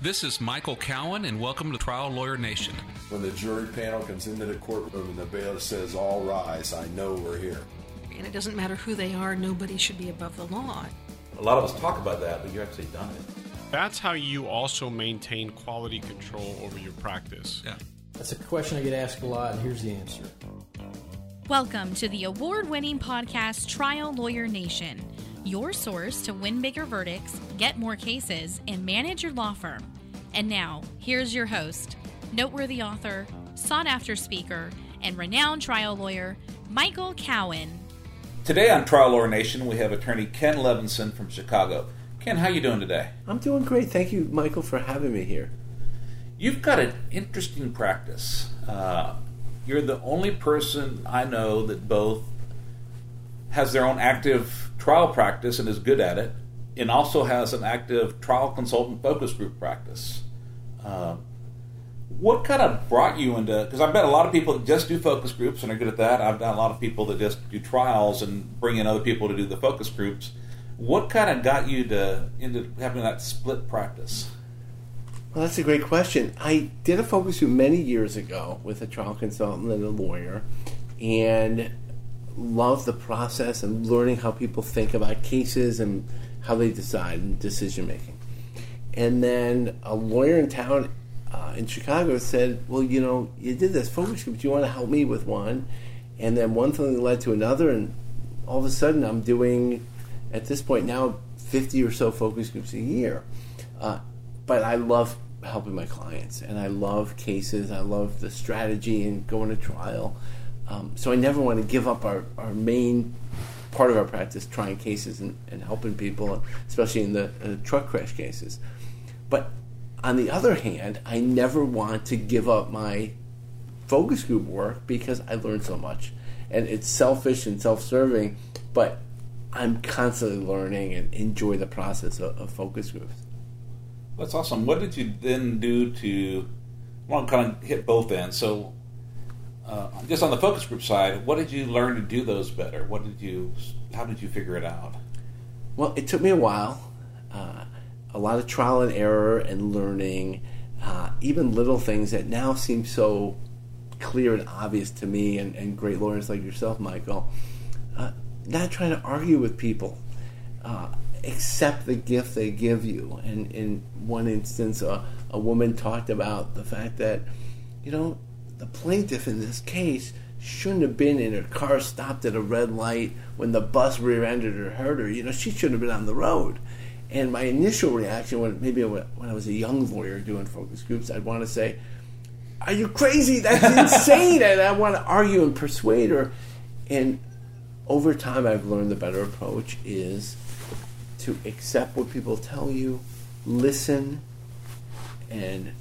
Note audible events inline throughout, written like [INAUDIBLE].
This is Michael Cowen, and welcome to Trial Lawyer Nation. When the jury panel comes into the courtroom and the bailiff says, All rise, I know we're here. And it doesn't matter who they are, nobody should be above the law. A lot of us talk about that, but you've actually done it. That's how you also maintain quality control over your practice. Yeah. That's a question I get asked a lot, and here's the answer. Welcome to the award winning podcast Trial Lawyer Nation, your source to win bigger verdicts, get more cases, and manage your law firm. And now, here's your host, noteworthy author, sought after speaker, and renowned trial lawyer, Michael Cowen. Today on Trial Lawyer Nation, we have attorney Ken Levinson from Chicago. Ken, how you doing today? I'm doing great. Thank you, Michael, for having me here. You've got an interesting practice. Uh, you're the only person I know that both has their own active trial practice and is good at it, and also has an active trial consultant focus group practice. Uh, what kind of brought you into? Because I bet a lot of people that just do focus groups and are good at that. I've done a lot of people that just do trials and bring in other people to do the focus groups. What kind of got you to into having that split practice? Well, that's a great question. I did a focus group many years ago with a trial consultant and a lawyer, and loved the process and learning how people think about cases and how they decide and decision making. And then a lawyer in town uh, in Chicago said, "Well, you know, you did this focus group. Do you want to help me with one?" And then one thing led to another, and all of a sudden, I'm doing at this point now 50 or so focus groups a year. Uh, but I love helping my clients, and I love cases. I love the strategy and going to trial. Um, so I never want to give up our, our main part of our practice, trying cases and, and helping people, especially in the uh, truck crash cases. But on the other hand, I never want to give up my focus group work because I learned so much. And it's selfish and self serving, but I'm constantly learning and enjoy the process of, of focus groups. That's awesome. What did you then do to? I want to kind of hit both ends. So, uh, just on the focus group side, what did you learn to do those better? What did you? How did you figure it out? Well, it took me a while. Uh, a lot of trial and error and learning, uh, even little things that now seem so clear and obvious to me and, and great lawyers like yourself, Michael. Uh, not trying to argue with people. Uh, accept the gift they give you. And in one instance, a, a woman talked about the fact that, you know, the plaintiff in this case shouldn't have been in her car stopped at a red light when the bus rear-ended her hurt her. You know, she shouldn't have been on the road. And my initial reaction, when maybe when I was a young lawyer doing focus groups, I'd want to say, "Are you crazy? That's [LAUGHS] insane!" and I want to argue and persuade her. And over time, I've learned the better approach is to accept what people tell you, listen, and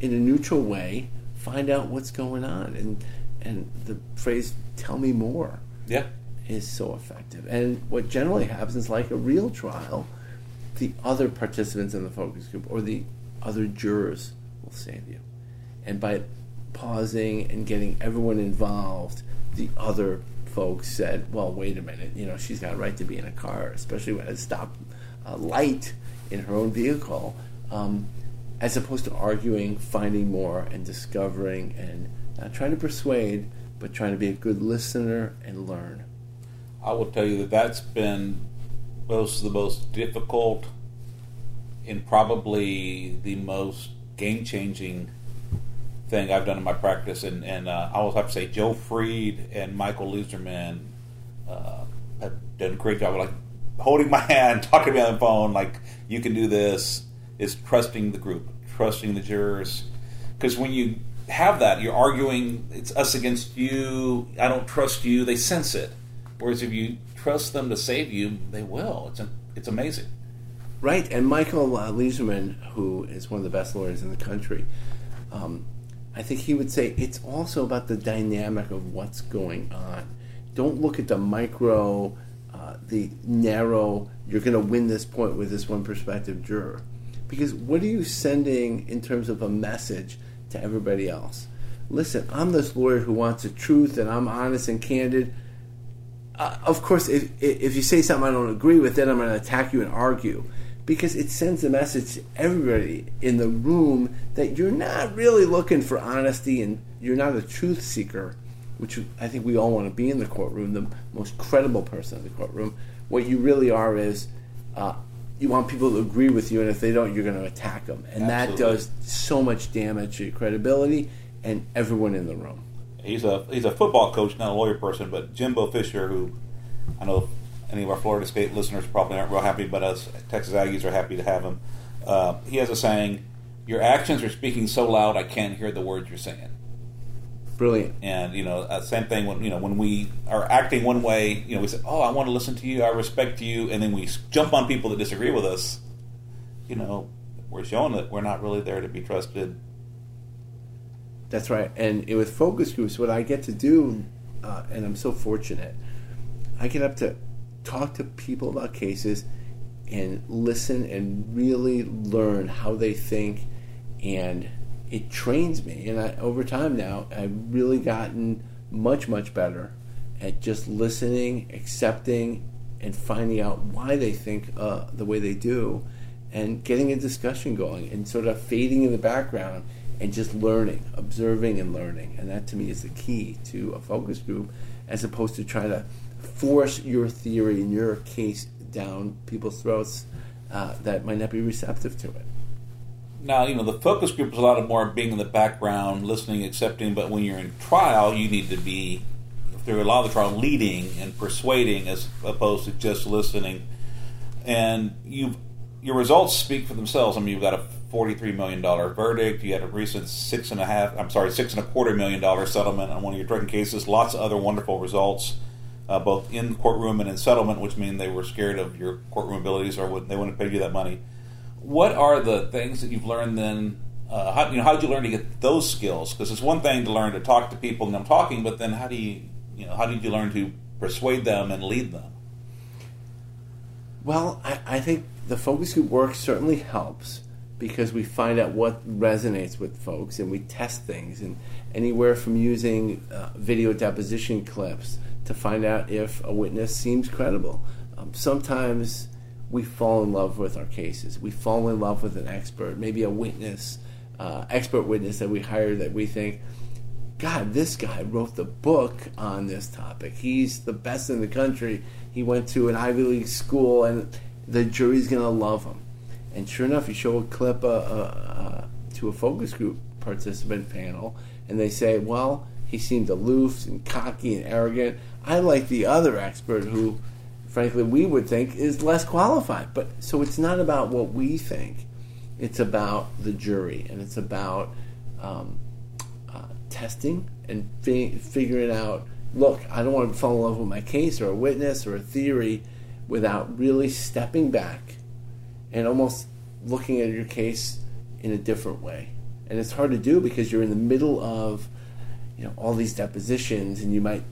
in a neutral way, find out what's going on. And and the phrase "tell me more." Yeah. Is so effective. And what generally happens is like a real trial, the other participants in the focus group or the other jurors will save you. And by pausing and getting everyone involved, the other folks said, well, wait a minute, you know, she's got a right to be in a car, especially when it's stopped uh, light in her own vehicle, um, as opposed to arguing, finding more, and discovering, and not trying to persuade, but trying to be a good listener and learn. I will tell you that that's been most of the most difficult and probably the most game changing thing I've done in my practice. And, and uh, I will have to say, Joe Fried and Michael Leizerman uh, have done a great job of like holding my [LAUGHS] hand, talking to me on the phone, like, you can do this, is trusting the group, trusting the jurors. Because when you have that, you're arguing, it's us against you, I don't trust you, they sense it. Whereas if you trust them to save you, they will. It's, it's amazing. Right, and Michael uh, who is one of the best lawyers in the country, um, I think he would say it's also about the dynamic of what's going on. Don't look at the micro, uh, the narrow, you're going to win this point with this one prospective juror. Because what are you sending in terms of a message to everybody else? Listen, I'm this lawyer who wants the truth and I'm honest and candid. Uh, of course, if, if you say something I don't agree with, then I'm going to attack you and argue. because it sends a message to everybody in the room that you're not really looking for honesty and you're not a truth seeker, which I think we all want to be in the courtroom, the most credible person in the courtroom. What you really are is uh, you want people to agree with you, and if they don't, you're going to attack them. And Absolutely. that does so much damage to your credibility and everyone in the room. He's a he's a football coach, not a lawyer person, but Jimbo Fisher, who I know any of our Florida State listeners probably aren't real happy, but us Texas Aggies are happy to have him. Uh, he has a saying: "Your actions are speaking so loud, I can't hear the words you're saying." Brilliant. And you know, uh, same thing when you know when we are acting one way, you know, we say, "Oh, I want to listen to you, I respect you," and then we jump on people that disagree with us. You know, we're showing that we're not really there to be trusted. That's right. And with focus groups, what I get to do, uh, and I'm so fortunate, I get up to talk to people about cases and listen and really learn how they think, and it trains me. And I, over time now, I've really gotten much, much better at just listening, accepting, and finding out why they think uh, the way they do, and getting a discussion going, and sort of fading in the background and just learning, observing and learning. And that to me is the key to a focus group as opposed to trying to force your theory and your case down people's throats uh, that might not be receptive to it. Now, you know, the focus group is a lot of more being in the background, listening, accepting, but when you're in trial, you need to be, through a lot of the trial, leading and persuading as opposed to just listening. And you've, your results speak for themselves. I mean, you've got a $43 million verdict. You had a recent six and a half, I'm sorry, six and a quarter million dollar settlement on one of your drug cases. Lots of other wonderful results, uh, both in the courtroom and in settlement, which mean they were scared of your courtroom abilities or would, they wouldn't pay you that money what are the things that you've learned then? Uh, how you know how did you learn to get those skills? Because it's one thing to learn to talk to people and them talking, but then how do you you know how did you learn to persuade them and lead them? Well, I, I think the focus group work certainly helps because we find out what resonates with folks and we test things and anywhere from using uh, video deposition clips to find out if a witness seems credible. Um, sometimes we fall in love with our cases. We fall in love with an expert, maybe a witness, uh, expert witness that we hire that we think, God, this guy wrote the book on this topic. He's the best in the country. He went to an Ivy League school, and the jury's going to love him. And sure enough, you show a clip uh, uh, to a focus group participant panel, and they say, well, he seemed aloof and cocky and arrogant. I like the other expert who, frankly, we would think is less qualified. But so it's not about what we think, it's about the jury, and it's about um, uh, testing and fi- figuring out look, I don't want to fall in love with my case or a witness or a theory without really stepping back and almost looking at your case in a different way. And it's hard to do because you're in the middle of you know all these depositions and you might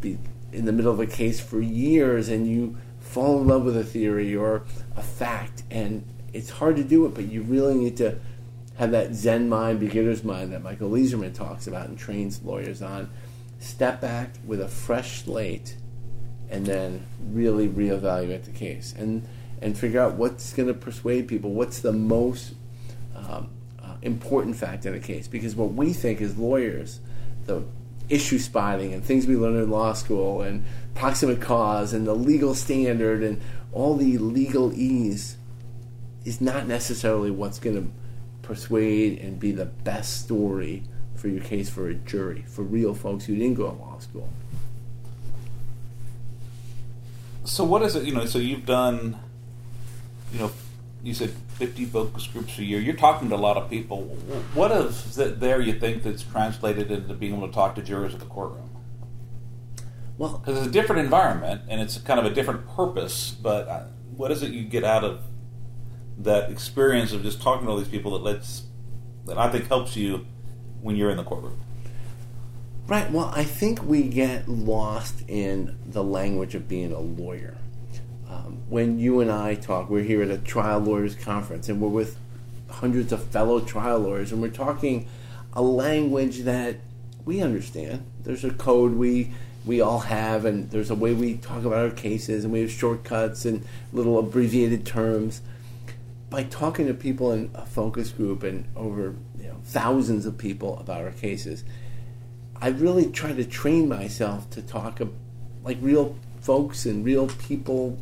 be in the middle of a case for years and you fall in love with a theory or a fact and it's hard to do it but you really need to have that zen mind beginner's mind that michael Leizerman talks about and trains lawyers on. Step back with a fresh slate and then really reevaluate the case and and figure out what's going to persuade people what's the most um, uh, important fact in a case. Because what we think as lawyers the issue spotting and things we learned in law school and proximate cause and the legal standard and all the legalese is not necessarily what's going to persuade and be the best story for your case for a jury for real folks who didn't go to law school So what is it? You know, so you've done, you know, you said fifty focus groups a year. You're talking to a lot of people. What is it there you think that's translated into being able to talk to jurors at the courtroom? well Because it's a different environment and it's kind of a different purpose. But uh, what is it you get out of that experience of just talking to all these people that lets that I think helps you when you're in the courtroom? Right. Well, I think we get lost in the language of being a lawyer. Um, when you and I talk, we're here at a trial lawyers conference, and we're with hundreds of fellow trial lawyers, and we're talking a language that we understand. There's a code we we all have, and there's a way we talk about our cases, and we have shortcuts and little abbreviated terms. by talking to people in a focus group and over you know, thousands of people about our cases, I really try to train myself to talk like real folks and real people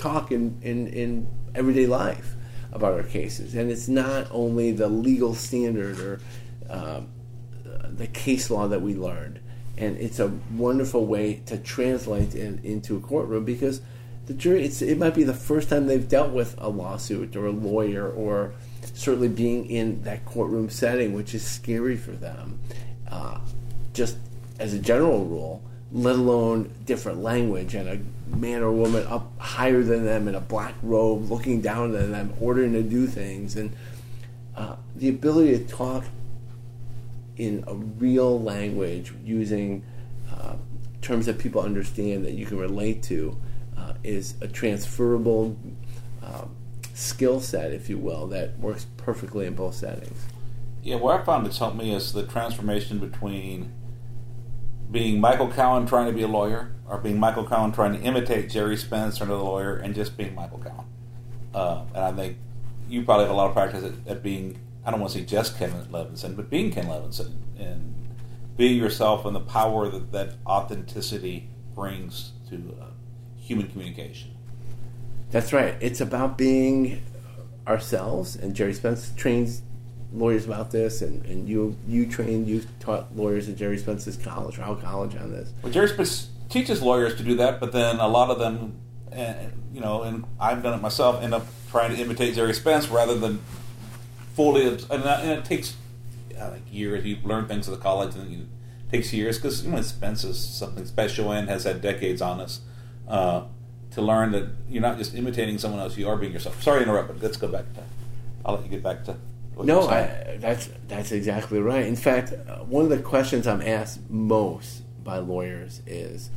talk in, in, in everyday life about our cases. And it's not only the legal standard or uh, the case law that we learned. And it's a wonderful way to translate in, into a courtroom because the jury, it might be the first time they've dealt with a lawsuit or a lawyer or certainly being in that courtroom setting, which is scary for them. Uh, just as a general rule, let alone different language and a man or woman up higher than them in a black robe looking down at them, ordering to do things. And uh, the ability to talk in a real language using uh, terms that people understand that you can relate to uh, is a transferable um, skill set, if you will, that works perfectly in both settings. Yeah, what I found that's helped me is the transformation between being Michael Cowen trying to be a lawyer, or being Michael Cowen trying to imitate Gerry Spence another lawyer, and just being Michael Cowen. Uh, and I think you probably have a lot of practice at, at, being, I don't want to say just Ken Levinson, but being Ken Levinson and being yourself and the power that that authenticity brings to uh, human communication. That's right. It's about being ourselves, and Gerry Spence trains lawyers about this, and, and you you trained, you taught lawyers at Gerry Spence's college, Trial College, on this. Well, Gerry Spence teaches lawyers to do that, but then a lot of them, uh, you know, and I've done it myself, end up trying to imitate Gerry Spence rather than fully, and, it takes like years. You learn things at the college, and it takes years because you know Spence is something special and has had decades on us. Uh, to learn that you're not just imitating someone else; you are being yourself. Sorry to interrupt, but let's go back to. I'll let you get back to no, I, that's that's exactly right. In fact, uh, one of the questions I'm asked most by lawyers is,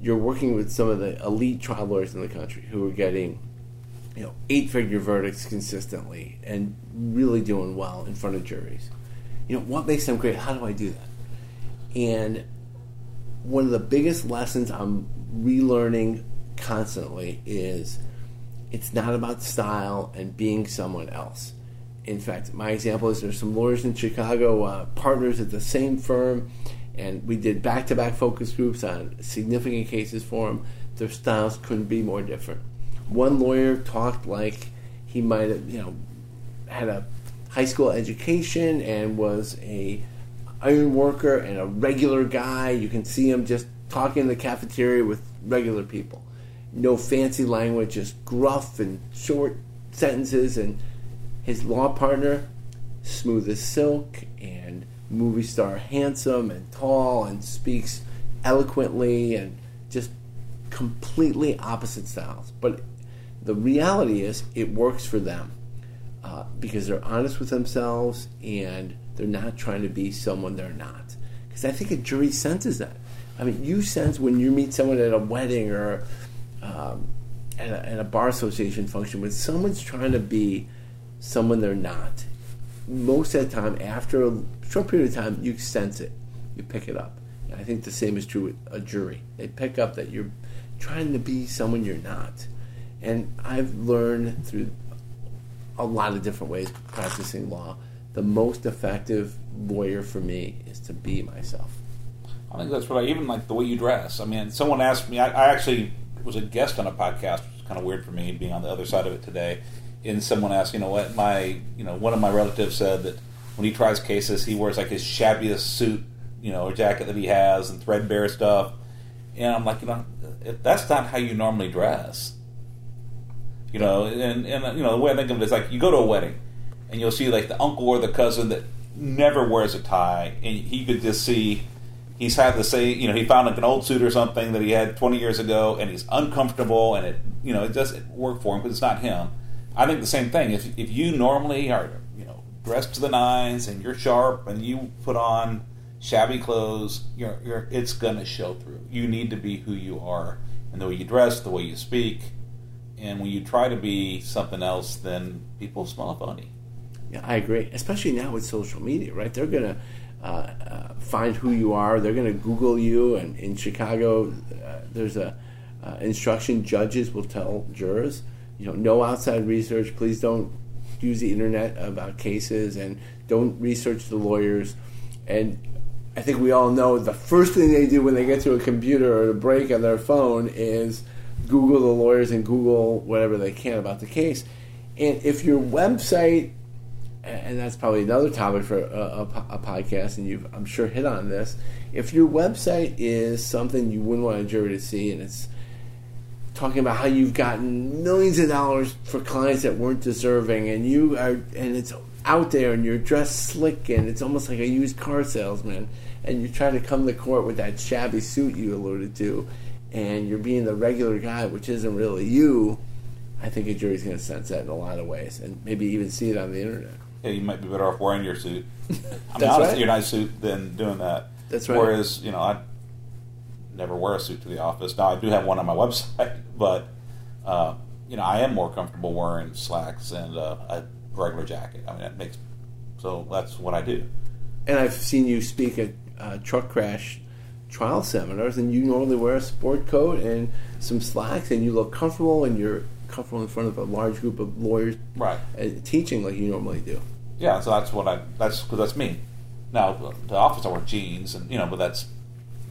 you're working with some of the elite trial lawyers in the country who are getting, you know, eight-figure verdicts consistently and really doing well in front of juries. You know, what makes them great? How do I do that? And one of the biggest lessons I'm relearning constantly is it's not about style and being someone else in fact, my example is there's some lawyers in Chicago, uh, partners at the same firm, and we did back to back focus groups on significant cases for them. Their styles couldn't be more different. One lawyer talked like he might have, you know, had a high school education and was a iron worker and a regular guy. You can see him just talking in the cafeteria with regular people. No fancy language, just gruff and short sentences and his law partner, smooth as silk and movie star handsome and tall and speaks eloquently and just completely opposite styles. But the reality is, it works for them uh, because they're honest with themselves and they're not trying to be someone they're not. Because I think a jury senses that. I mean, you sense when you meet someone at a wedding or um, at, a, at a bar association function when someone's trying to be someone they're not. Most of the time, after a short period of time, you sense it, you pick it up. And I think the same is true with a jury. They pick up that you're trying to be someone you're not. And I've learned through a lot of different ways practicing law. The most effective lawyer for me is to be myself. I think that's what I even like the way you dress. I mean, someone asked me. I, I actually was a guest on a podcast, which is kind of weird for me being on the other side of it today and someone asked, you know, what my, you know, one of my relatives said that when he tries cases, he wears like his shabbiest suit, you know, or jacket that he has and threadbare stuff. And I'm like, you know, that's not how you normally dress. You know, and, and you know, the way I think of it is like you go to a wedding and you'll see like the uncle or the cousin that never wears a tie, and he could just see he's had the same, you know, he found like an old suit or something that he had 20 years ago, and he's uncomfortable, and it, you know, it doesn't work for him, because it's not him I think the same thing. If if you normally are you know dressed to the nines and you're sharp and you put on shabby clothes, you're, you're it's going to show through. You need to be who you are, and the way you dress, the way you speak, and when you try to be something else, then people smell phony. Yeah, I agree. Especially now with social media, right? They're going to uh, uh, find who you are. They're going to Google you. And in Chicago, uh, there's a uh, instruction judges will tell jurors you know, no outside research. Please don't use the internet about cases and don't research the lawyers. And I think we all know the first thing they do when they get to a computer or a break on their phone is Google the lawyers and Google whatever they can about the case. And if your website, and that's probably another topic for a, a, a podcast, and you've I'm sure hit on this. If your website is something you wouldn't want a jury to see, and it's talking about how you've gotten millions of dollars for clients that weren't deserving, and you are, and it's out there, and you're dressed slick, and it's almost like a used car salesman, and you try to come to court with that shabby suit you alluded to, and you're being the regular guy, which isn't really you. I think a jury's going to sense that in a lot of ways, and maybe even see it on the internet. Yeah, you might be better off wearing your suit. I mean, honestly, right. your nice suit than doing that. That's right. Whereas, you know, I never wear a suit to the office. Now, I do have one on my website, but, uh, you know, I am more comfortable wearing slacks and uh, a regular jacket. I mean, that makes so that's what I do. And I've seen you speak at uh, truck crash trial seminars, and you normally wear a sport coat and some slacks, and you look comfortable, and you're comfortable in front of a large group of lawyers, Right. uh, teaching like you normally do. Yeah, so that's what I. That's because that's me. Now, the- the office I wear jeans, and you know, but that's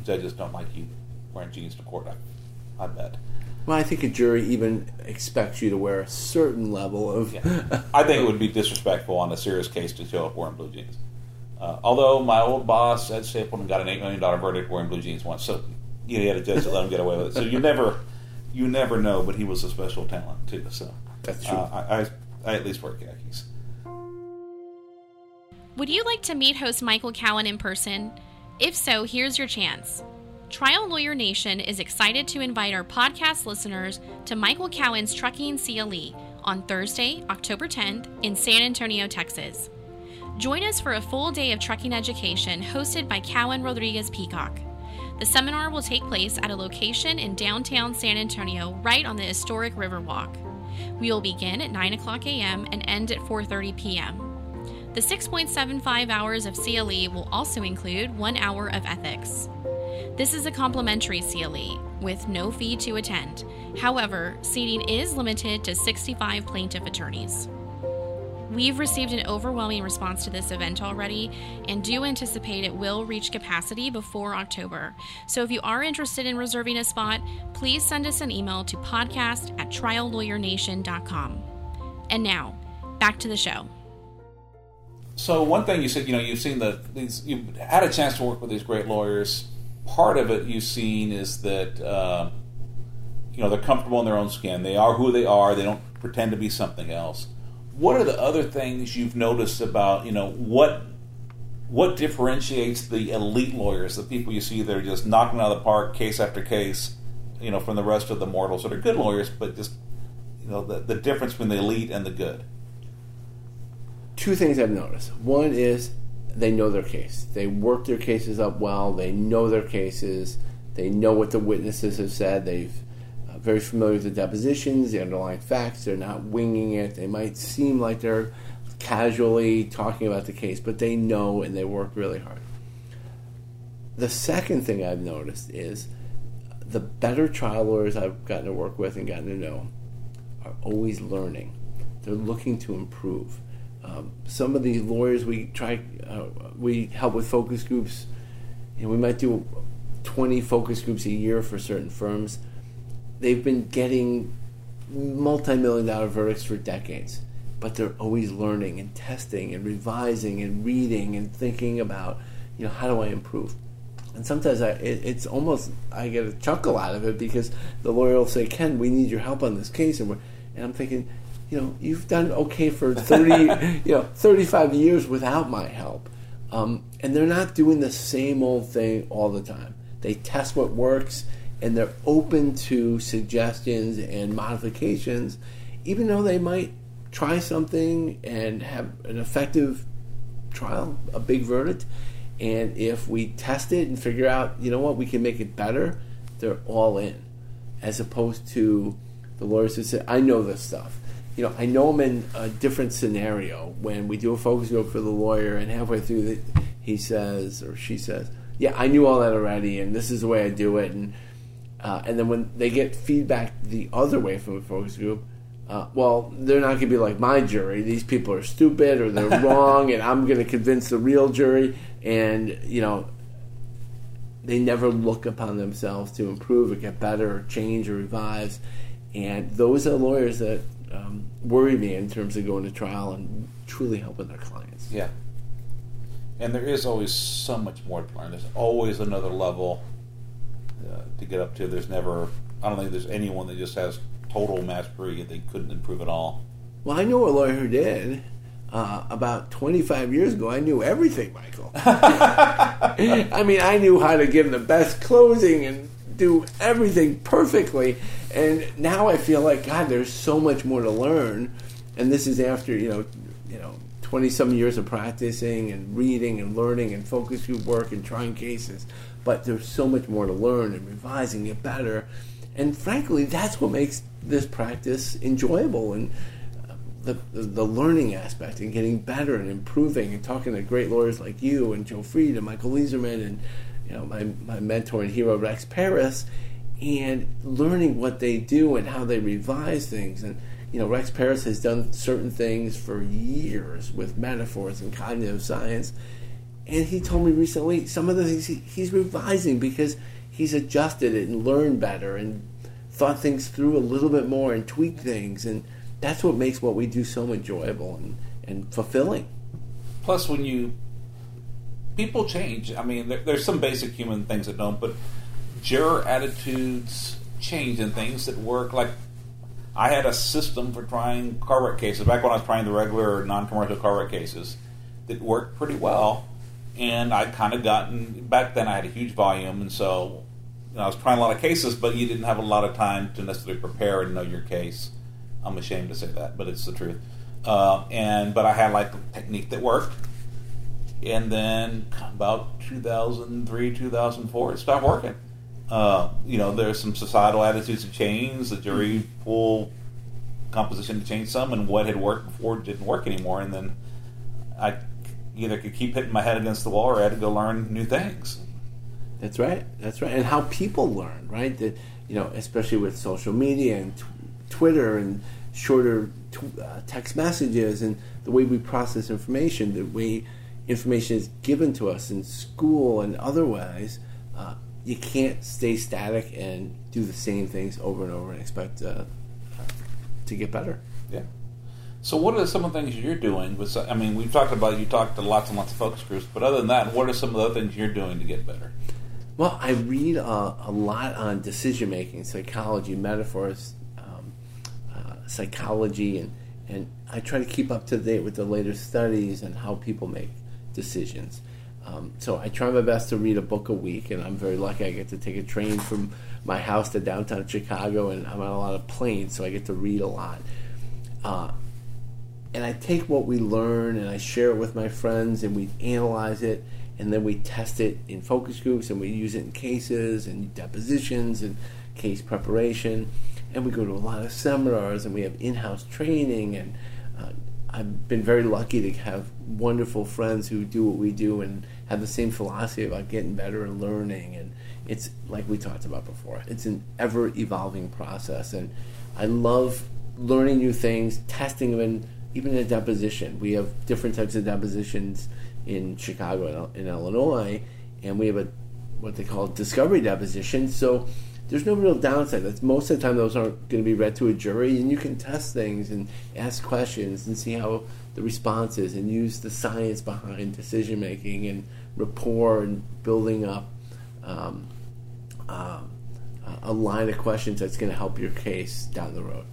judges don't like you wearing jeans to court. I, I bet. Well, I think a jury even expects you to wear a certain level of. Yeah. I think it would be disrespectful on a serious case to show up wearing blue jeans. Uh, although my old boss, Ed Stapleton, got an eight million dollar verdict wearing blue jeans once, so you know, he had a judge that let him get away with it. So you never, you never know. But he was a special talent too. So That's true. Uh, I, I, I at least wear khakis. Would you like to meet host Michael Cowen in person? If so, here's your chance. Trial Lawyer Nation is excited to invite our podcast listeners to Michael Cowen's Trucking CLE on Thursday, October 10th in San Antonio, Texas. Join us for a full day of trucking education hosted by Cowen Rodriguez Peacock. The seminar will take place at a location in downtown San Antonio, right on the historic Riverwalk. We will begin at 9 o'clock a.m. and end at 4:30 p.m. The 6.75 hours of CLE will also include one hour of ethics. This is a complimentary CLE with no fee to attend. However, seating is limited to 65 plaintiff attorneys. We've received an overwhelming response to this event already and do anticipate it will reach capacity before October. So if you are interested in reserving a spot, please send us an email to podcast at triallawyernation.com. And now, back to the show. So one thing you said, you know, you've seen the these, you've had a chance to work with these great lawyers. Part of it you've seen is that uh, you know they're comfortable in their own skin. They are who they are. They don't pretend to be something else. What are the other things you've noticed about you know what what differentiates the elite lawyers, the people you see that are just knocking out of the park case after case, you know, from the rest of the mortals that are good lawyers, but just you know the, the difference between the elite and the good. two things I've noticed. One is they know their case. They work their cases up well. They know their cases. They know what the witnesses have said. They've uh, very familiar with the depositions, the underlying facts. They're not winging it. They might seem like they're casually talking about the case, but they know and they work really hard. The second thing I've noticed is the better trial lawyers I've gotten to work with and gotten to know are always learning. They're looking to improve. Um, some of the lawyers we try, uh, we help with focus groups. Know, we might do 20 focus groups a year for certain firms. They've been getting multi-million dollar verdicts for decades, but they're always learning and testing and revising and reading and thinking about, you know, how do I improve? And sometimes I, it, it's almost I get a chuckle out of it because the lawyer will say, "Ken, we need your help on this case," and we're, and I'm thinking, you know, you've done okay for thirty, [LAUGHS] you know, thirty-five years without my help, um, and they're not doing the same old thing all the time. They test what works, and they're open to suggestions and modifications, even though they might try something and have an effective trial, a big verdict. And if we test it and figure out, you know what, we can make it better, they're all in. As opposed to the lawyers who say, I know this stuff. You know, I know I'm in a different scenario when we do a focus group for the lawyer, and halfway through, the, he says or she says, Yeah, I knew all that already, and this is the way I do it. And, uh, and then when they get feedback the other way from a focus group, uh, well, they're not going to be like my jury. These people are stupid or they're [LAUGHS] wrong, and I'm going to convince the real jury. And you know, they never look upon themselves to improve or get better or change or revise. And those are lawyers that um, worry me in terms of going to trial and truly helping their clients. Yeah. And there is always so much more to learn. There's always another level uh, to get up to. There's never, I don't think there's anyone that just has total mastery and they couldn't improve at all. Well, I know a lawyer who did. Uh, about 25 years ago, I knew everything, Michael. [LAUGHS] I mean, I knew how to give the best closing and do everything perfectly. And now I feel like, God, there's so much more to learn. And this is after, you know, you know, 20 some years of practicing and reading and learning and focus group work and trying cases. But there's so much more to learn and revising it better. And frankly, that's what makes this practice enjoyable and uh, the, the, learning aspect and getting better and improving and talking to great lawyers like you and Joe Fried and Michael Leizerman and you know my, my mentor and hero Rex Parris and learning what they do and how they revise things. And you know Rex Parris has done certain things for years with metaphors and cognitive science. And he told me recently some of the things he, he's revising because he's adjusted it and learned better and thought things through a little bit more and tweaked things. And that's what makes what we do so enjoyable and, and fulfilling. Plus, when you people change, I mean, there, there's some basic human things that don't, but juror attitudes change and things that work. Like I had a system for trying car wreck cases back when I was trying the regular non-commercial car wreck cases that worked pretty well, and I kind of gotten back then. I had a huge volume, and so you know, I was trying a lot of cases, but you didn't have a lot of time to necessarily prepare and know your case. I'm ashamed to say that, but it's the truth. Uh, and but I had like a technique that worked, and then about 2003, 2004, it stopped working. Uh, you know, there's some societal attitudes that changed. The jury pool composition to change some, and what had worked before didn't work anymore. And then I either could keep hitting my head against the wall, or I had to go learn new things. That's right. That's right. And how people learn, right? That you know, especially with social media and t- Twitter and shorter t- uh, text messages and the way we process information, the way information is given to us in school and otherwise, uh, you can't stay static and do the same things over and over and expect uh, uh, to get better. Yeah. So, what are some of the things you're doing? With, I mean, we've talked about you talked to lots and lots of focus groups, but other than that, what are some of the other things you're doing to get better? Well, I read a, a lot on decision making, psychology, metaphors, um, uh, psychology, and, and I try to keep up to date with the latest studies and how people make decisions. Um, so I try my best to read a book a week, and I'm very lucky. I get to take a train from my house to downtown Chicago, and I'm on a lot of planes, so I get to read a lot. Uh, and I take what we learn and I share it with my friends, and we analyze it, and then we test it in focus groups, and we use it in cases and depositions and case preparation, and we go to a lot of seminars, and we have in-house training, and uh, I've been very lucky to have wonderful friends who do what we do and have the same philosophy about getting better and learning. And it's like we talked about before, it's an ever evolving process. And I love learning new things, testing them, in, even in a deposition. We have different types of depositions in Chicago and in Illinois, and we have a what they call discovery deposition. So there's no real downside. That's most of the time those aren't going to be read to a jury, and you can test things and ask questions and see how the response is, and use the science behind decision making and rapport and building up um, uh, a line of questions that's going to help your case down the road.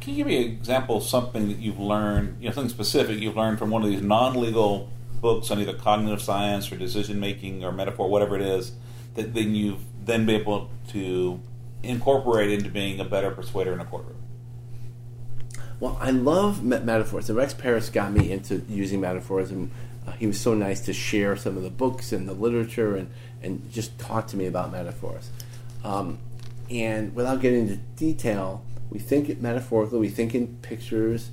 Can you give me an example of something that you've learned, you know, something specific you've learned from one of these non-legal books on either cognitive science or decision making or metaphor, whatever it is, that then you've then be able to incorporate into being a better persuader in a courtroom? Well, I love met- metaphors. And Rex Parris got me into using metaphors, and uh, he was so nice to share some of the books and the literature and, and just talk to me about metaphors. Um, and without getting into detail, we think it metaphorically, we think in pictures,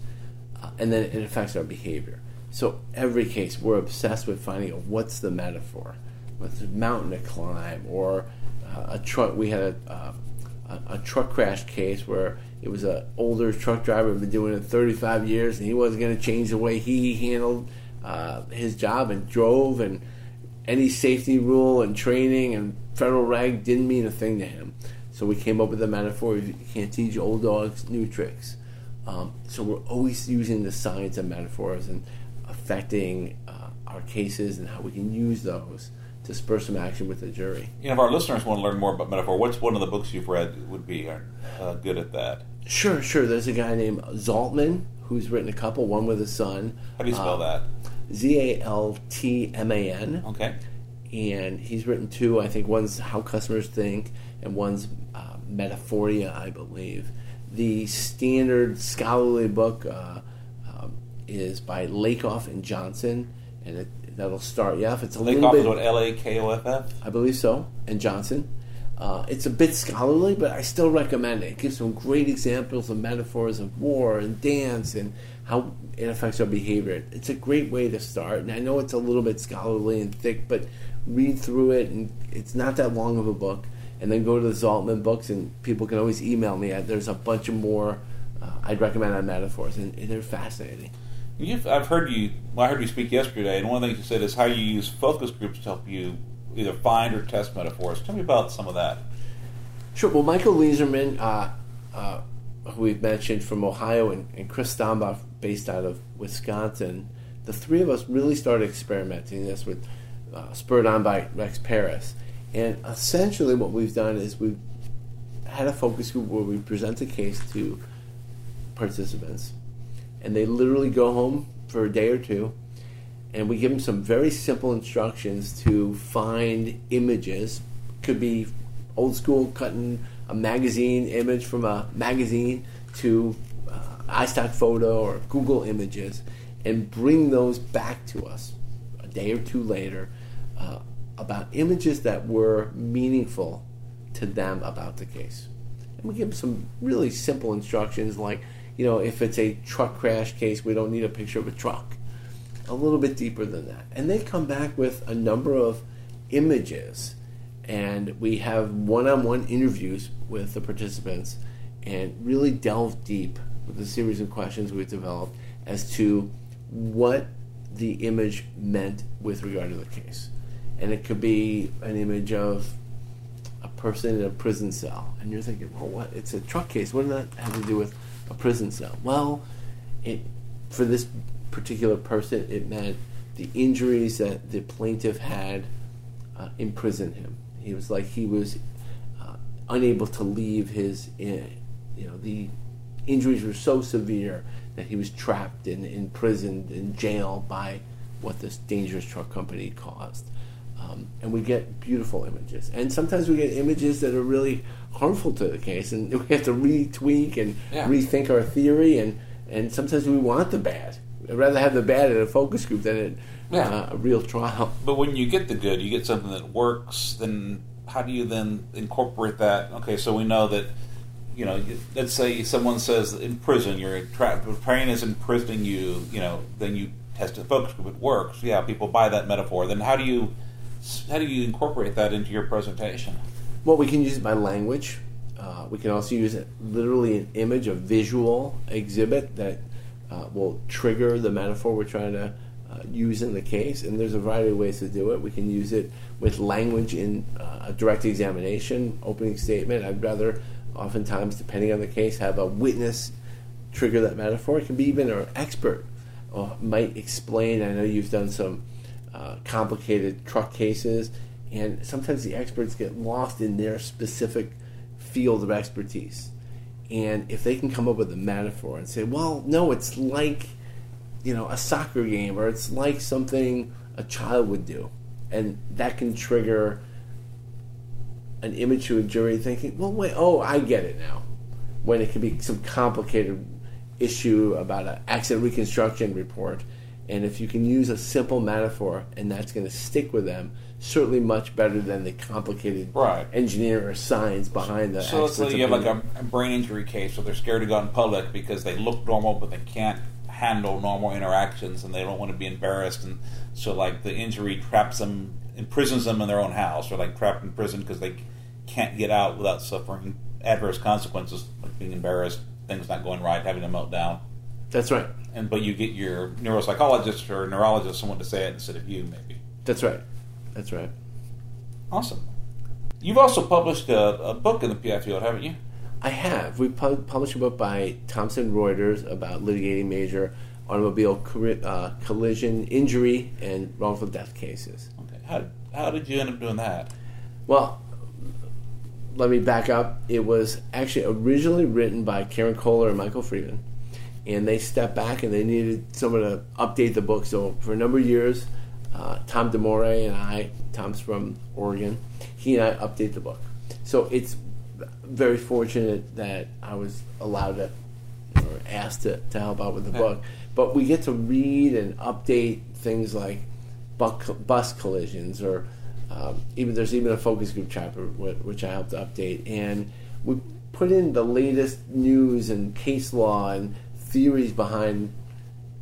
uh, and then it affects our behavior. So every case, we're obsessed with finding out what's the metaphor. What's a mountain to climb, or a truck. We had a, uh, a, a truck crash case where it was an older truck driver who'd been doing it 35 years, and he wasn't going to change the way he handled uh, his job and drove, and any safety rule and training and federal reg didn't mean a thing to him. So we came up with a metaphor: you can't teach old dogs new tricks. Um, so we're always using the science of metaphors and affecting uh, our cases and how we can use those to spur some action with the jury. You know, if our listeners want to learn more about metaphor, what's one of the books you've read would be uh, good at that? Sure, sure. There's a guy named Zaltman who's written a couple. One with his son. How do you spell uh, that? Z A L T M A N. Okay. And he's written two. I think one's How Customers Think, and one's uh, Metaphoria, I believe. The standard scholarly book uh, um, is by Lakoff and Johnson, and it, that'll start you off. It's a Lakoff little bit. what L A K O F F. I believe so, and Johnson. Uh, it's a bit scholarly, but I still recommend it. It gives some great examples of metaphors of war and dance and how it affects our behavior. It's a great way to start, and I know it's a little bit scholarly and thick, but read through it, and it's not that long of a book. And then go to the Zaltman books, and people can always email me. There's a bunch of more uh, I'd recommend on metaphors, and, and they're fascinating. You've, I've heard you. Well, I heard you speak yesterday, and one of the things you said is how you use focus groups to help you either find or test metaphors. Tell me about some of that. Sure. Well, Michael Leizerman, uh, uh, who we've mentioned from Ohio, and, and Chris Stombaugh, based out of Wisconsin, the three of us really started experimenting this with uh, spurred on by Rex Parris. And essentially, what we've done is we've had a focus group where we present a case to participants, and they literally go home for a day or two, and we give them some very simple instructions to find images. Could be old school cutting a magazine image from a magazine to uh, iStock photo or Google images and bring those back to us a day or two later uh, about images that were meaningful to them about the case. And we give them some really simple instructions like, you know, if it's a truck crash case, we don't need a picture of a truck a little bit deeper than that. And they come back with a number of images, and we have one on one interviews with the participants and really delve deep with a series of questions we've developed as to what the image meant with regard to the case. And it could be an image of a person in a prison cell, and you're thinking, well, what? It's a truck case. What does that have to do with a prison cell? Well, it for this particular person, it meant the injuries that the plaintiff had uh, imprisoned him. He was like he was uh, unable to leave his, uh, you know, the injuries were so severe that he was trapped and imprisoned in jail by what this dangerous truck company caused. Um, and we get beautiful images, and sometimes we get images that are really harmful to the case, and [LAUGHS] we have to retweak and Yeah. rethink our theory, and and sometimes we want the bad. I'd rather have the bad in a focus group than in Yeah. uh, a real trial. [LAUGHS] But when you get the good, you get something that works. Then how do you then incorporate that? Okay, so we know that you know. Let's say someone says in prison, you're tra- is imprisoning you. You know, then you test a focus group. It works. Yeah, people buy that metaphor. Then how do you how do you incorporate that into your presentation? Well, we can use it by language. Uh, we can also use it literally an image, a visual exhibit that uh, will trigger the metaphor we're trying to uh, use in the case. And there's a variety of ways to do it. We can use it with language in uh, a direct examination, opening statement. I'd rather, oftentimes, depending on the case, have a witness trigger that metaphor. It can be even an expert uh, might explain. I know you've done some uh, complicated truck cases, and sometimes the experts get lost in their specific field of expertise. And if they can come up with a metaphor and say, well, no, it's like, you know, a soccer game or it's like something a child would do, and that can trigger an a jury thinking, well, wait, oh, I get it now. When it can be some complicated issue about an accident reconstruction report, and if you can use a simple metaphor and that's going to stick with them, certainly much better than the complicated Right. engineer or science behind the. So let's say you have like a, a brain injury case, where they're scared to go in public because they look normal, but they can't handle normal interactions, and they don't want to be embarrassed, and so like the injury traps them, imprisons them in their own house, or like trapped in prison because they can't get out without suffering adverse consequences, like being embarrassed, things not going right, having a meltdown. That's right. And but you get your neuropsychologist or neurologist, someone to say it instead of you, maybe. That's right. That's right. Awesome. You've also published a, a book in the PI field, haven't you? I have. We pu- published a book by Thomson Reuters about litigating major automobile uh, collision injury and wrongful death cases. Okay. How, how did you end up doing that? Well, let me back up. It was actually originally written by Karen Kohler and Michael Friedman, and they stepped back and they needed someone to update the book. So for a number of years, uh, Tom D'Amore and I, Tom's from Oregon, he and I update the book. So it's very fortunate that I was allowed to or asked to, to help out with the book. But we get to read and update things like bus collisions or um, even there's even a focus group chapter wh- which I helped update, and we put in the latest news and case law and theories behind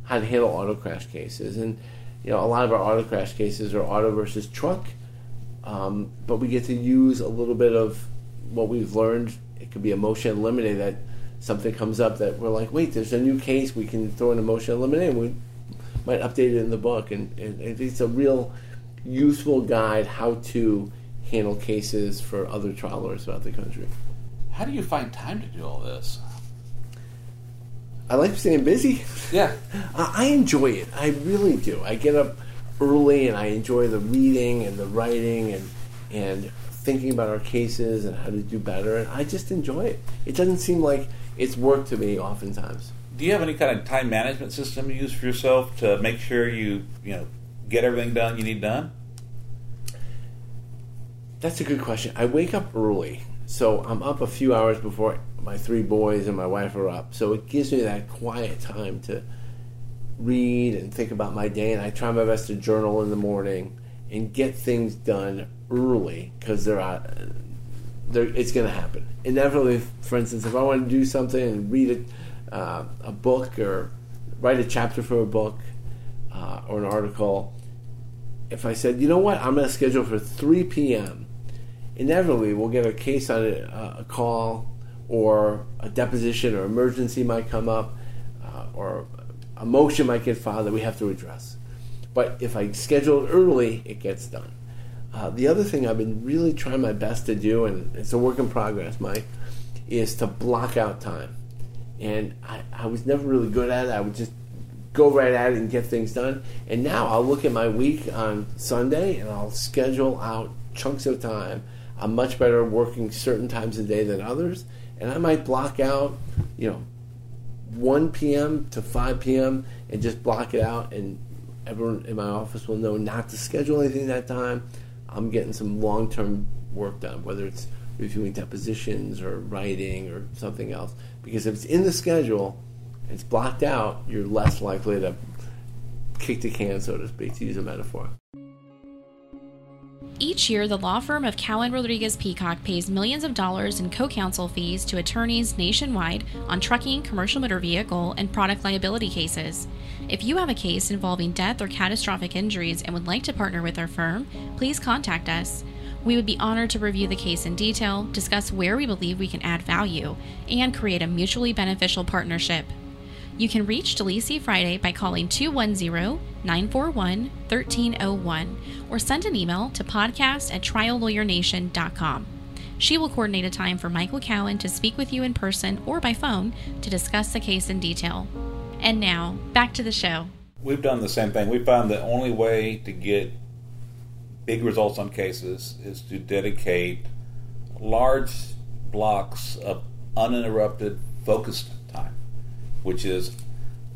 how to handle auto crash cases. And you know, a lot of our auto crash cases are auto versus truck, um, but we get to use a little bit of what we've learned. It could be a motion in limine that something comes up that we're like, wait, there's a new case. We can throw in a motion in limine. We might update it in the book, and, and it's a real useful guide how to handle cases for other trial lawyers throughout the country. How do you find time to do all this? I like staying busy. Yeah. I I enjoy it. I really do. I get up early and I enjoy the reading and the writing and and thinking about our cases and how to do better. And I just enjoy it. It doesn't seem like it's work to me oftentimes. Do you have any kind of time management system you use for yourself to make sure you, you know, get everything done you need done? That's a good question. I wake up early, so I'm up a few hours before my three boys and my wife are up. So it gives me that quiet time to read and think about my day. And I try my best to journal in the morning and get things done early because they're out. They're, it's going to happen inevitably. For instance, if I want to do something and read a, uh, a book or write a chapter for a book uh, or an article, if I said, you know what, I'm going to schedule for 3 p.m., inevitably we'll get a case on a, a call or a deposition or emergency might come up uh, or a motion might get filed that we have to address. But if I schedule it early, it gets done. Uh, the other thing I've been really trying my best to do, and it's a work in progress, Mike, is to block out time. And I, I was never really good at it. I would just go right at it and get things done. And now I'll look at my week on Sunday and I'll schedule out chunks of time. I'm much better working certain times of the day than others. And I might block out, you know, 1 p.m. to 5 p.m. and just block it out. And everyone in my office will know not to schedule anything that time. I'm getting some long term work done, whether it's reviewing depositions or writing or something else. Because if it's in the schedule, it's blocked out, you're less likely to kick the can, so to speak, to use a metaphor. Each year, the law firm of Cowen Rodriguez Peacock pays millions of dollars in co counsel fees to attorneys nationwide on trucking, commercial motor vehicle, and product liability cases. If you have a case involving death or catastrophic injuries and would like to partner with our firm, please contact us. We would be honored to review the case in detail, discuss where we believe we can add value, and create a mutually beneficial partnership. You can reach Delisi Friday by calling 210 941 1301 or send an email to podcast at triallawyernation.com. She will coordinate a time for Michael Cowen to speak with you in person or by phone to discuss the case in detail. And now, back to the show. We've done the same thing. We found the only way to get big results on cases is to dedicate large blocks of uninterrupted, focused which is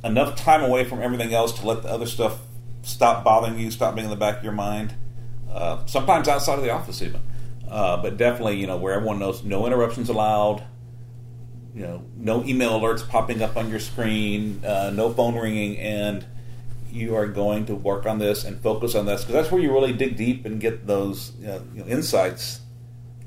enough time away from everything else to let the other stuff stop bothering you, stop being in the back of your mind. Uh, sometimes outside of the office, even. Uh, but definitely, you know, where everyone knows no interruptions allowed, you know, no email alerts popping up on your screen, uh, no phone ringing, and you are going to work on this and focus on this because that's where you really dig deep and get those you know, you know, insights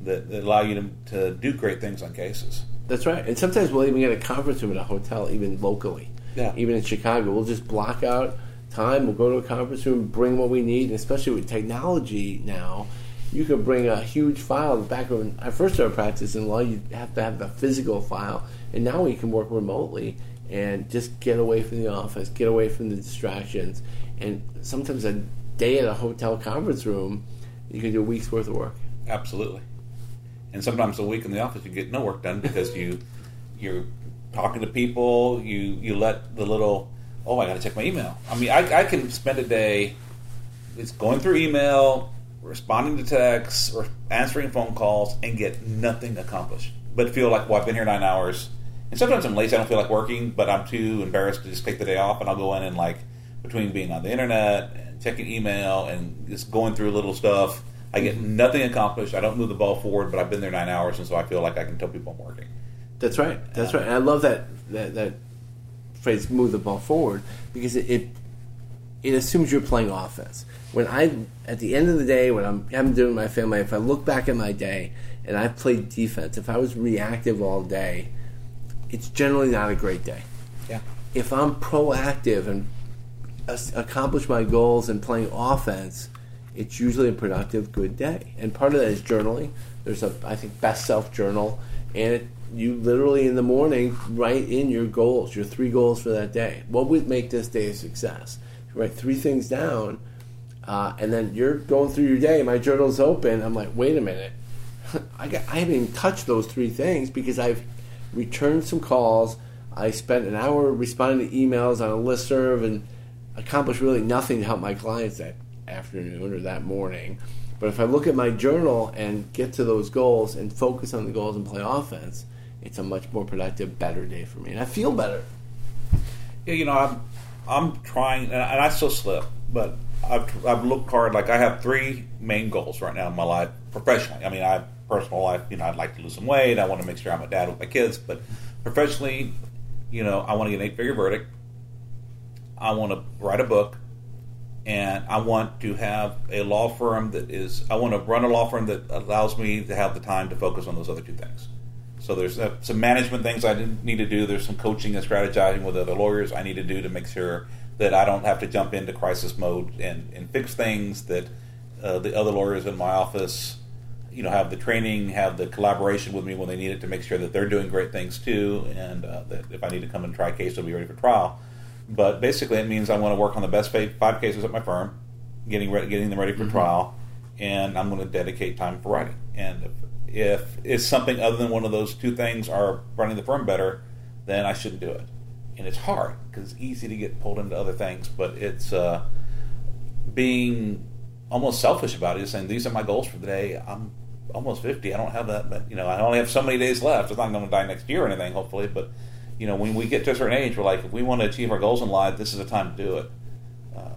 that, that, allow you to, to do great things on cases. That's right. And sometimes we'll even get a conference room at a hotel, even locally. Yeah. Even in Chicago, we'll just block out time. We'll go to a conference room, bring what we need, and especially with technology now. you could bring a huge file. Back when I first started practicing law, you have to have the physical file, and now we can work remotely and just get away from the office, get away from the distractions, and sometimes a day at a hotel conference room, you can do a week's worth of work. Absolutely. And sometimes a week in the office you get no work done because you you're talking to people. You you let the little oh I got to check my email. I mean I, I can spend a day it's going through email, responding to texts, or answering phone calls, and get nothing accomplished. But feel like well I've been here nine hours. And sometimes I'm lazy. I don't feel like working, but I'm too embarrassed to just take the day off, and I'll go in and like between being on the internet and checking email and just going through little stuff. I get mm-hmm. nothing accomplished. I don't move the ball forward, but I've been there nine hours, and so I feel like I can tell people I'm working. That's right. That's uh, right. And I love that that, that phrase "move the ball forward" because it, it it assumes you're playing offense. When I at the end of the day, when I'm I'm doing my family, if I look back at my day and I played defense, if I was reactive all day, it's generally not a great day. Yeah. If I'm proactive and accomplish my goals and playing offense, it's usually a productive, good day. And part of that is journaling. There's a, I think, best self journal, and it, you literally in the morning write in your goals, your three goals for that day. What would make this day a success? You write three things down, uh, and then you're going through your day. My journal's open. I'm like, wait a minute, [LAUGHS] I got, I haven't even touched those three things because I've returned some calls. I spent an hour responding to emails on a listserv and accomplished really nothing to help my clients that afternoon or that morning. But if I look at my journal and get to those goals and focus on the goals and play offense, it's a much more productive, better day for me, and I feel better. Yeah, you know, I'm I'm trying, and I, still slip, but I've I've looked hard. Like I have three main goals right now in my life professionally. I mean, I personal life, you know, I'd like to lose some weight. I want to make sure I'm a dad with my kids, but professionally, you know, I want to get an eight figure verdict. I want to write a book, and I want to have a law firm that is. I want to run a law firm that allows me to have the time to focus on those other two things. So there's uh, some management things I need to do. There's some coaching and strategizing with other lawyers I need to do to make sure that I don't have to jump into crisis mode and, and fix things that uh, the other lawyers in my office, you know, have the training, have the collaboration with me when they need it to make sure that they're doing great things too, and uh, that if I need to come and try a case, they'll be ready for trial. But basically, it means I want to work on the best five cases at my firm, getting ready, getting them ready for trial, and I'm going to dedicate time for writing. And if, if it's something other than one of those two things are running the firm better, then I shouldn't do it. And it's hard because it's easy to get pulled into other things, but it's uh, being almost selfish about it. Saying these are my goals for the day. I'm almost fifty. I don't have that, but you know, I only have so many days left. I'm not going to die next year or anything, hopefully. But you know, when we get to a certain age, we're like, if we want to achieve our goals in life, this is the time to do it. Uh,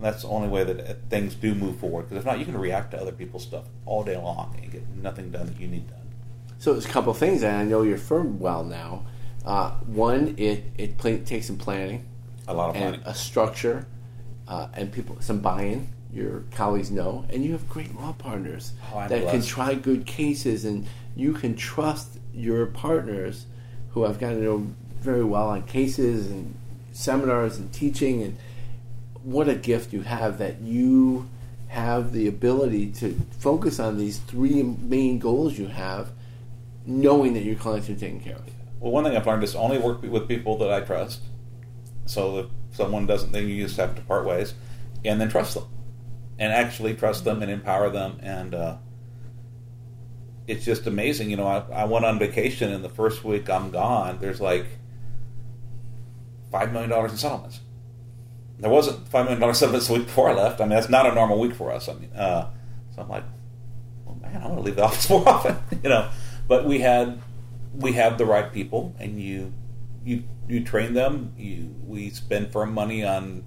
that's the only way that uh, things do move forward. Because if not, you can react to other people's stuff all day long and get nothing done that you need done. So there's a couple of things, and I know your firm well now. Uh, one, it it play, takes some planning, A lot of and planning. a structure, uh, and people some buy-in. Your colleagues know, and you have great law partners Oh, that can try good cases, and you can trust your partners, who I've gotten to know very well on cases and seminars and teaching, and what a gift you have that you have the ability to focus on these three main goals you have, knowing that your clients are taken care of. Well, one thing I've learned is only work with people that I trust. So if someone doesn't, then you just have to part ways, and then trust them, and actually trust them and empower them. And uh, it's just amazing. You know, I, I went on vacation, and the first week I'm gone, there's like five million dollars in settlements. There wasn't five million dollars [LAUGHS] settlements the week before I left. I mean, that's not a normal week for us. I mean, uh, so I'm like, well, man, I want to leave the [LAUGHS] office more often. [LAUGHS] you know, but we had we have the right people, and you you you train them. You we spend firm money on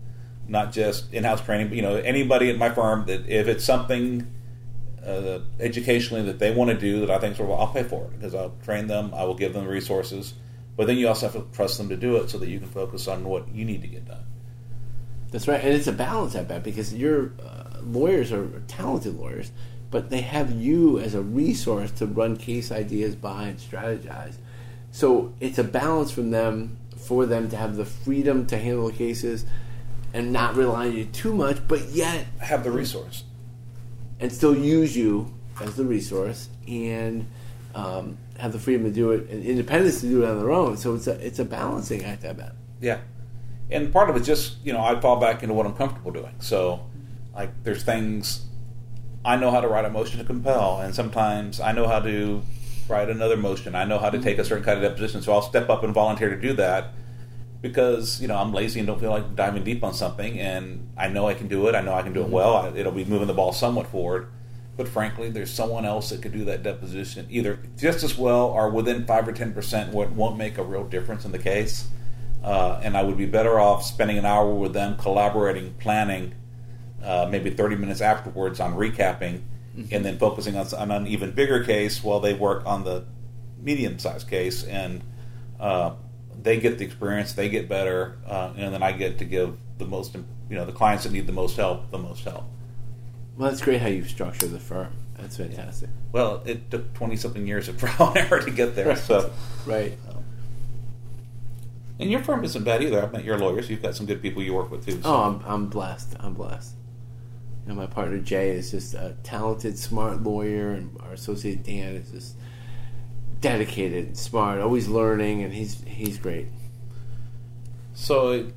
not just in-house training, but you know anybody at my firm that if it's something uh, educationally that they want to do that I think is well, I'll pay for it because I'll train them. I will give them the resources, but then you also have to trust them to do it so that you can focus on what you need to get done. That's right, and it's a balance, I bet, because your uh, lawyers are talented lawyers, but they have you as a resource to run case ideas by and strategize. So it's a balance from them for them to have the freedom to handle cases and not rely on you too much, but yet Have the resource. And still use you as the resource and um, have the freedom to do it and independence to do it on their own. So it's a it's a balancing act, I bet. Yeah, and part of it just you know I fall back into what I'm comfortable doing. So like there's things I know how to write a motion to compel, and sometimes I know how to write another motion. I know how to take a certain kind of deposition, so I'll step up and volunteer to do that because you know I'm lazy and don't feel like diving deep on something, and I know I can do it. I know I can do it well. It'll be moving the ball somewhat forward. But frankly, there's someone else that could do that deposition either just as well or within five or ten percent. What won't make a real difference in the case, uh, and I would be better off spending an hour with them, collaborating, planning, uh, maybe 30 minutes afterwards on recapping, and then focusing on, on an even bigger case while they work on the medium-sized case, and uh, they get the experience, they get better, uh, and then I get to give the most, you know, the clients that need the most help, the most help. Well, that's great how you structure the firm. That's fantastic. Well, it took 20 something years of [LAUGHS] trial and error to get there, so. [LAUGHS] Right. And your firm isn't bad either. I've met your lawyers. You've got some good people you work with too. so- Oh, I'm, I'm blessed. I'm blessed. You know, my partner Jay is just a talented, smart lawyer, and our associate Dan is just dedicated, smart, always learning, and he's he's great. So,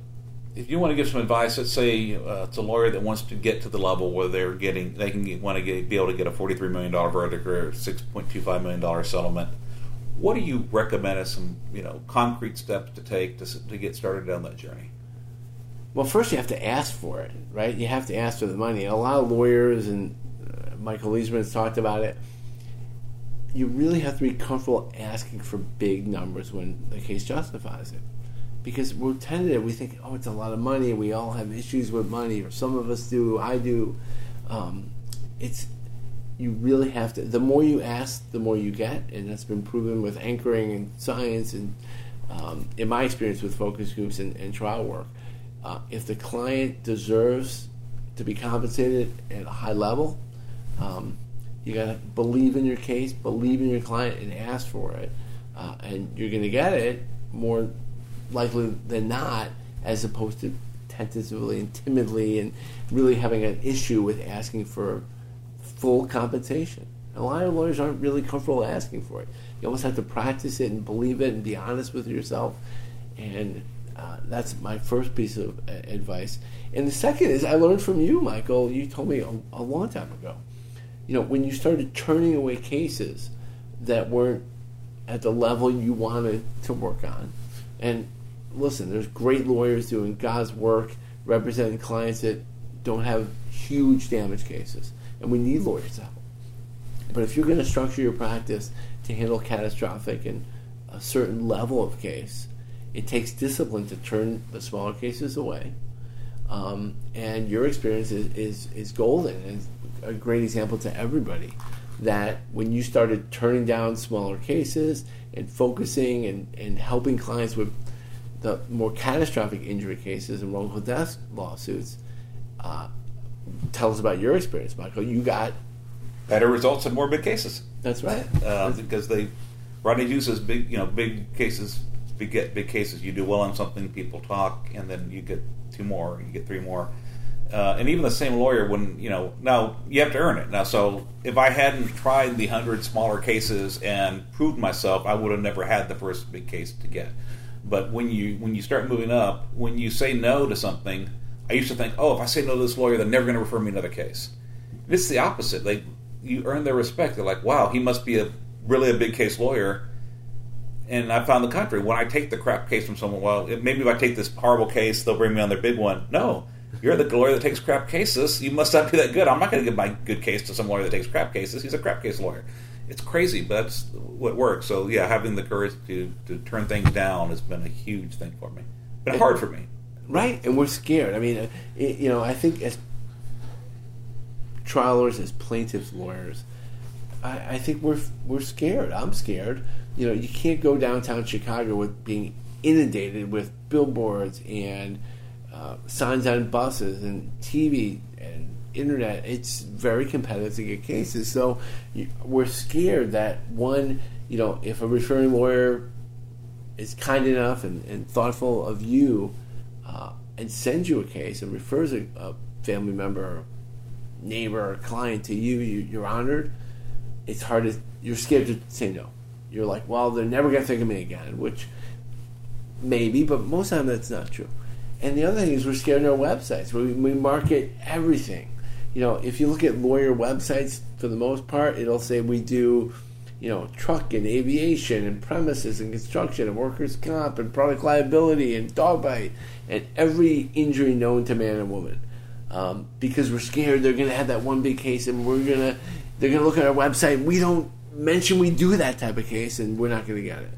if you want to give some advice, let's say uh, it's a lawyer that wants to get to the level where they're getting, they can get, want to get, be able to get a forty-three million dollar verdict or six point two five million dollar settlement. What do you recommend as some, you know, concrete steps to take to, to get started down that journey? Well, first you have to ask for it, right? You have to ask for the money. A lot of lawyers and Michael Michael has talked about it. You really have to be comfortable asking for big numbers when the case justifies it, because we're tentative. We think, oh, it's a lot of money. We all have issues with money, or some of us do. I do. Um, it's you really have to. The more you ask, the more you get, and that's been proven with anchoring and science, and um, in my experience with focus groups and, and trial work. Uh, if the client deserves to be compensated at a high level, um, you got to believe in your case, believe in your client, and ask for it. Uh, and you're going to get it more likely than not, as opposed to tentatively and timidly and really having an issue with asking for full compensation. A lot of lawyers aren't really comfortable asking for it. You almost have to practice it and believe it and be honest with yourself. And uh, that's my first piece of advice. And the second is I learned from you, Michael. You told me a, a long time ago. You know, when you started turning away cases that weren't at the level you wanted to work on. And listen, there's great lawyers doing God's work representing clients that don't have huge damage cases. And we need lawyers to help. But if you're going to structure your practice to handle catastrophic and a certain level of case, it takes discipline to turn the smaller cases away. Um, and your experience is, is, is golden and a great example to everybody that when you started turning down smaller cases and focusing and, and helping clients with the more catastrophic injury cases and wrongful death lawsuits, uh, tell us about your experience, Michael. You got Better results in more big cases. that's right. uh, because they Rodney Hughes says big you know big cases big get big cases you do well on something people talk and then you get two more you get three more uh, and even the same lawyer when you know now you have to earn it now so if I hadn't tried the hundred smaller cases and proved myself I would have never had the first big case to get but when you when you start moving up when you say no to something I used to think oh if I say no to this lawyer they're never going to refer me another case it's the opposite. Like you earn their respect. They're like, wow, he must be a really a big case lawyer. And I found the contrary. When I take the crap case from someone, well, it, maybe if I take this horrible case, they'll bring me on their big one. No, you're the lawyer that takes crap cases. You must not be that good. I'm not going to give my good case to some lawyer that takes crap cases. He's a crap case lawyer. It's crazy, but that's what works. So yeah, having the courage to, to turn things down has been a huge thing for me. Been hard for me. Right, and we're scared. I mean, uh, it, you know, I think as trial lawyers, as plaintiffs lawyers, I, I think we're we're scared. I'm scared. You know, you can't go downtown Chicago with being inundated with billboards and uh, signs on buses and TV and internet. It's very competitive to get cases. So we're scared that one, you know, if a referring lawyer is kind enough and, and thoughtful of you uh, and sends you a case and refers a, a family member or neighbor or client to you, you you're honored. It's hard to you're scared to say no. You're like, well, they're never gonna think of me again, which maybe, but most of the time that's not true. And the other thing is we're scared of our websites. We, we market everything. You know, if you look at lawyer websites, for the most part, it'll say we do, you know, truck and aviation and premises and construction and workers' comp and product liability and dog bite and every injury known to man and woman. Um, because we're scared they're going to have that one big case and we're going to, they're going to look at our website. We don't mention we do that type of case and we're not going to get it.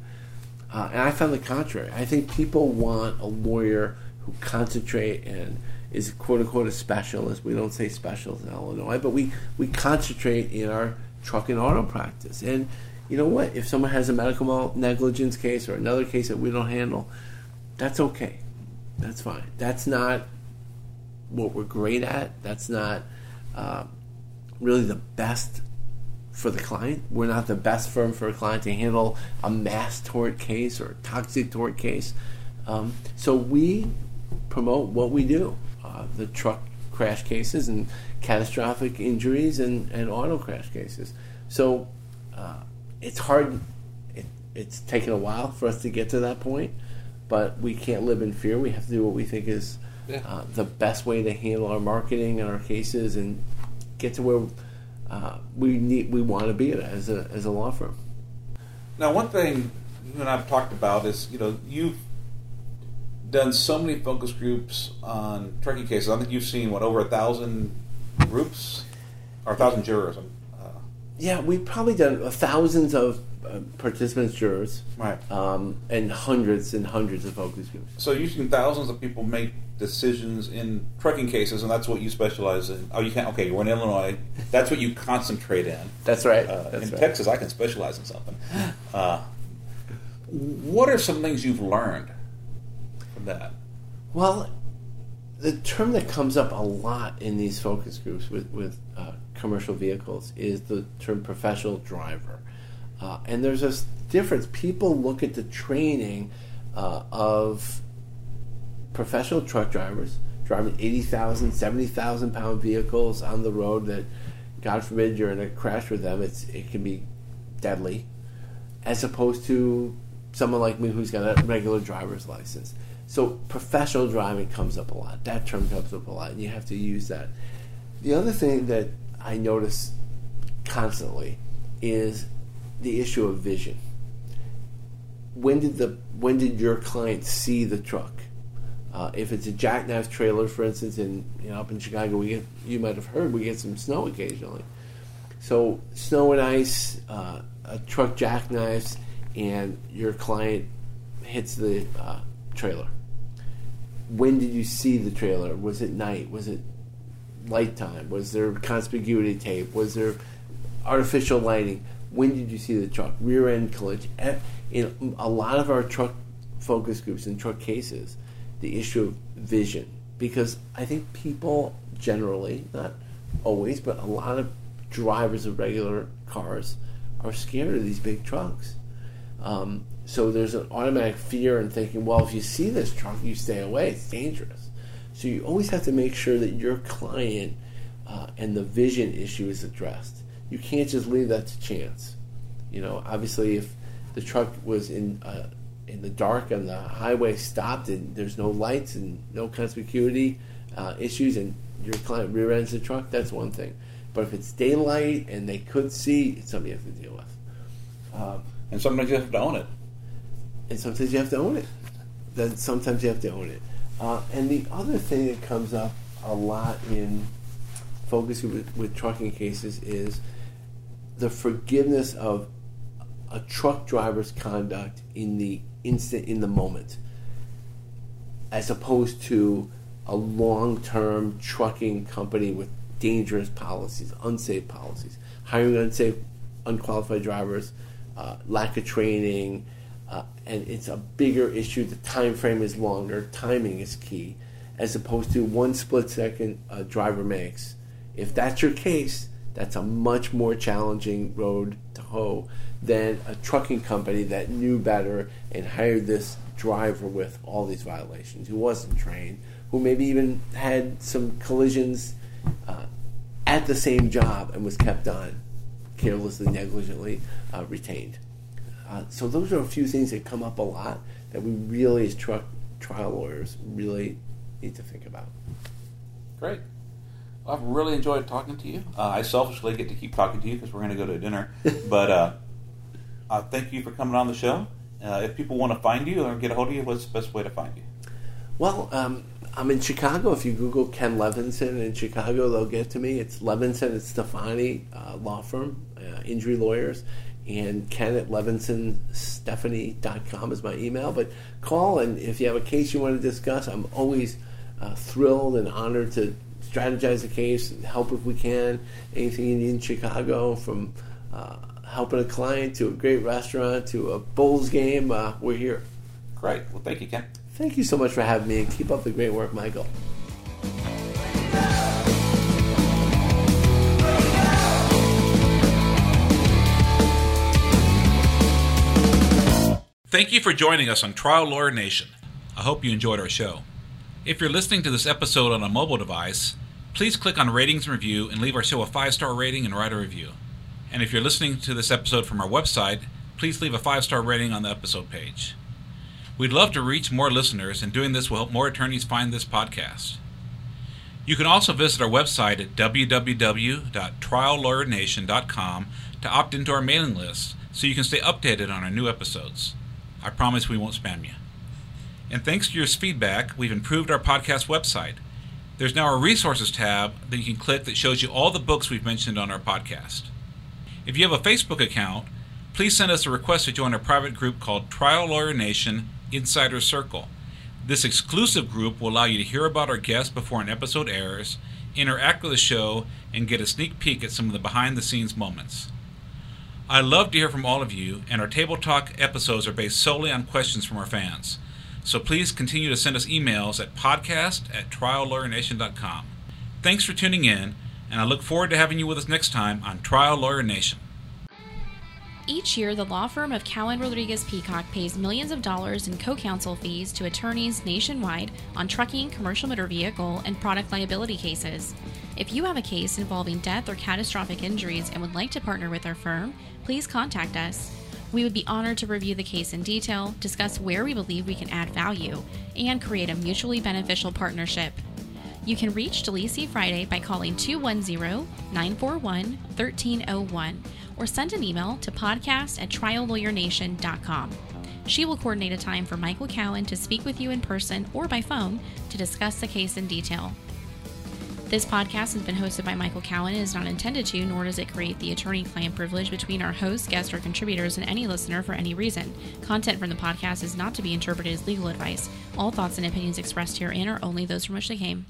Uh, and I found the contrary. I think people want a lawyer who concentrate and is quote unquote a specialist. We don't say specialist in Illinois, but we, we concentrate in our truck and auto practice. And you know what? If someone has a medical negligence case or another case that we don't handle, that's okay. That's fine. That's not what we're great at. That's not uh, really the best for the client. We're not the best firm for a client to handle a mass tort case or a toxic tort case. Um, so we promote what we do uh, the truck crash cases and catastrophic injuries and, and auto crash cases. So uh, it's hard, it, it's taken a while for us to get to that point, but we can't live in fear. We have to do what we think is Yeah. uh, the best way to handle our marketing and our cases and get to where uh, we need we want to be as a, as a law firm. Now, one thing you and I've talked about is, you know, you've done so many focus groups on trucking cases. I think you've seen what over a thousand groups or a thousand jurors. Uh, Yeah, we've probably done thousands of uh, participants, jurors, right. um, and hundreds and hundreds of focus groups. So you've seen thousands of people make decisions in trucking cases, and that's what you specialize in. Oh, you can't. Okay, you're in Illinois. That's what you concentrate in. That's right. Uh, That's in right. Texas, I can specialize in something. Uh, what are some things you've learned that? Well, the term that comes up a lot in these focus groups with with uh, commercial vehicles is the term professional driver, uh, and there's this difference. People look at the training uh, of professional truck drivers driving 80,000, 70,000 pound vehicles on the road that, God forbid, you're in a crash with them. It's it can be deadly, as opposed to someone like me who's got a regular driver's license. So professional driving comes up a lot. That term comes up a lot, and you have to use that. The other thing that I notice constantly is the issue of vision. When did the when did your client see the truck? Uh, if it's a jackknife trailer, for instance, in you know up in Chicago, we get you might have heard we get some snow occasionally. So snow and ice, uh, a truck jackknifes, and your client hits the uh, trailer. When did you see the trailer? Was it night? Was it light time? Was there conspicuity tape? Was there artificial lighting? When did you see the truck? Rear end collision. In a lot of our truck focus groups and truck cases, the issue of vision. Because I think people generally, not always, but a lot of drivers of regular cars are scared of these big trucks. Um, so there's an automatic fear in thinking, well, if you see this truck, you stay away. It's dangerous. So you always have to make sure that your client uh, and the vision issue is addressed. You can't just leave that to chance. You know, obviously, if the truck was in uh, in the dark and the highway, stopped, and there's no lights and no conspicuity uh, issues, and your client rear ends the truck, that's one thing. But if it's daylight and they could see, it's something you have to deal with. Um, And sometimes you have to own it. And sometimes you have to own it. Then sometimes you have to own it. Uh, and the other thing that comes up a lot in focus with, with trucking cases is the forgiveness of a truck driver's conduct in the instant, in the moment, as opposed to a long-term trucking company with dangerous policies, unsafe policies, hiring unsafe, unqualified drivers, uh, lack of training, and it's a bigger issue. The time frame is longer. Timing is key, as opposed to one split second a driver makes. If that's your case, that's a much more challenging road to hoe than a trucking company that knew better and hired this driver with all these violations, who wasn't trained, who maybe even had some collisions uh, at the same job and was kept on, carelessly, negligently uh, retained. Uh, so those are a few things that come up a lot that we really, as tri- trial lawyers, really need to think about. Great. Well, I've really enjoyed talking to you. Uh, I selfishly get to keep talking to you because we're going to go to dinner. [LAUGHS] but uh, uh, thank you for coming on the show. Uh, if people want to find you or get a hold of you, what's the best way to find you? Well, um, I'm in Chicago. If you Google Ken Levinson in Chicago, they'll get to me. It's Levinson and Stefani uh, Law Firm, uh, injury lawyers. And Ken at levinsonstefani.com is my email. But call, and if you have a case you want to discuss, I'm always uh, thrilled and honored to strategize the case and help if we can. Anything you need in Chicago, from uh, helping a client to a great restaurant to a Bulls game, uh, we're here. Great. Well, thank you, Ken. Thank you so much for having me, and keep up the great work, Michael. Thank you for joining us on Trial Lawyer Nation. I hope you enjoyed our show. If you're listening to this episode on a mobile device, please click on ratings and review and leave our show a five star rating and write a review. And if you're listening to this episode from our website, please leave a five star rating on the episode page. We'd love to reach more listeners, and doing this will help more attorneys find this podcast. You can also visit our website at www.triallawyernation.com to opt into our mailing list so you can stay updated on our new episodes. I promise we won't spam you. And thanks to your feedback, we've improved our podcast website. There's now a resources tab that you can click that shows you all the books we've mentioned on our podcast. If you have a Facebook account, please send us a request to join our private group called Trial Lawyer Nation Insider Circle. This exclusive group will allow you to hear about our guests before an episode airs, interact with the show, and get a sneak peek at some of the behind the scenes moments. I love to hear from all of you, and our Table Talk episodes are based solely on questions from our fans. So please continue to send us emails at podcast at triallawyernation.com. Thanks for tuning in, and I look forward to having you with us next time on Trial Lawyer Nation. Each year, the law firm of Cowen Rodriguez Peacock pays millions of dollars in co counsel fees to attorneys nationwide on trucking, commercial motor vehicle, and product liability cases. If you have a case involving death or catastrophic injuries and would like to partner with our firm, please contact us. We would be honored to review the case in detail, discuss where we believe we can add value, and create a mutually beneficial partnership. You can reach Delisi Friday by calling 210 941 1301 or send an email to podcast at triallawyernation.com. She will coordinate a time for Michael Cowen to speak with you in person or by phone to discuss the case in detail. This podcast has been hosted by Michael Cowen and is not intended to, nor does it create the attorney client privilege between our host, guest, or contributors and any listener for any reason. Content from the podcast is not to be interpreted as legal advice. All thoughts and opinions expressed herein are only those from which they came.